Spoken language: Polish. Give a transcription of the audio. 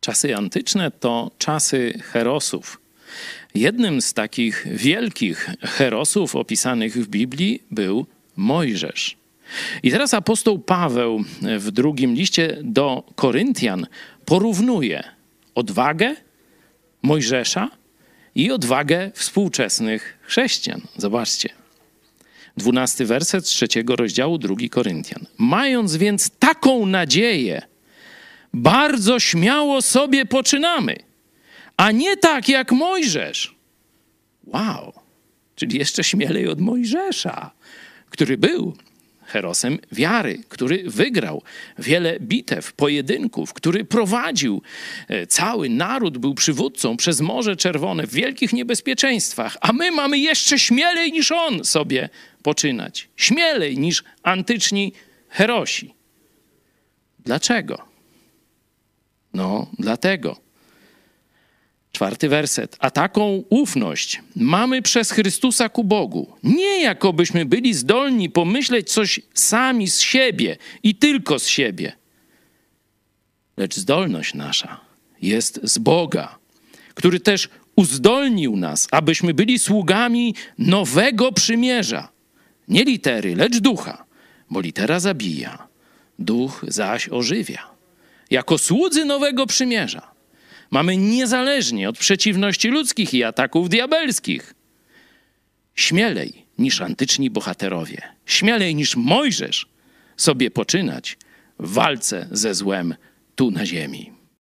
Czasy antyczne to czasy herosów. Jednym z takich wielkich herosów opisanych w Biblii był Mojżesz. I teraz apostoł Paweł w drugim liście do Koryntian porównuje odwagę Mojżesza i odwagę współczesnych chrześcijan. Zobaczcie. Dwunasty werset trzeciego rozdziału drugi Koryntian. Mając więc taką nadzieję, bardzo śmiało sobie poczynamy, a nie tak jak Mojżesz. Wow, czyli jeszcze śmielej od Mojżesza, który był herosem wiary, który wygrał wiele bitew, pojedynków, który prowadził e, cały naród, był przywódcą przez Morze Czerwone w wielkich niebezpieczeństwach, a my mamy jeszcze śmielej niż on sobie poczynać. Śmielej niż antyczni herosi. Dlaczego? No, dlatego. Czwarty werset. A taką ufność mamy przez Chrystusa ku Bogu. Nie jakobyśmy byli zdolni pomyśleć coś sami z siebie i tylko z siebie. Lecz zdolność nasza jest z Boga, który też uzdolnił nas, abyśmy byli sługami nowego przymierza. Nie litery, lecz ducha, bo litera zabija, duch zaś ożywia jako słudzy nowego przymierza. Mamy niezależnie od przeciwności ludzkich i ataków diabelskich. Śmielej niż antyczni bohaterowie, śmielej niż Mojżesz sobie poczynać w walce ze złem tu na ziemi.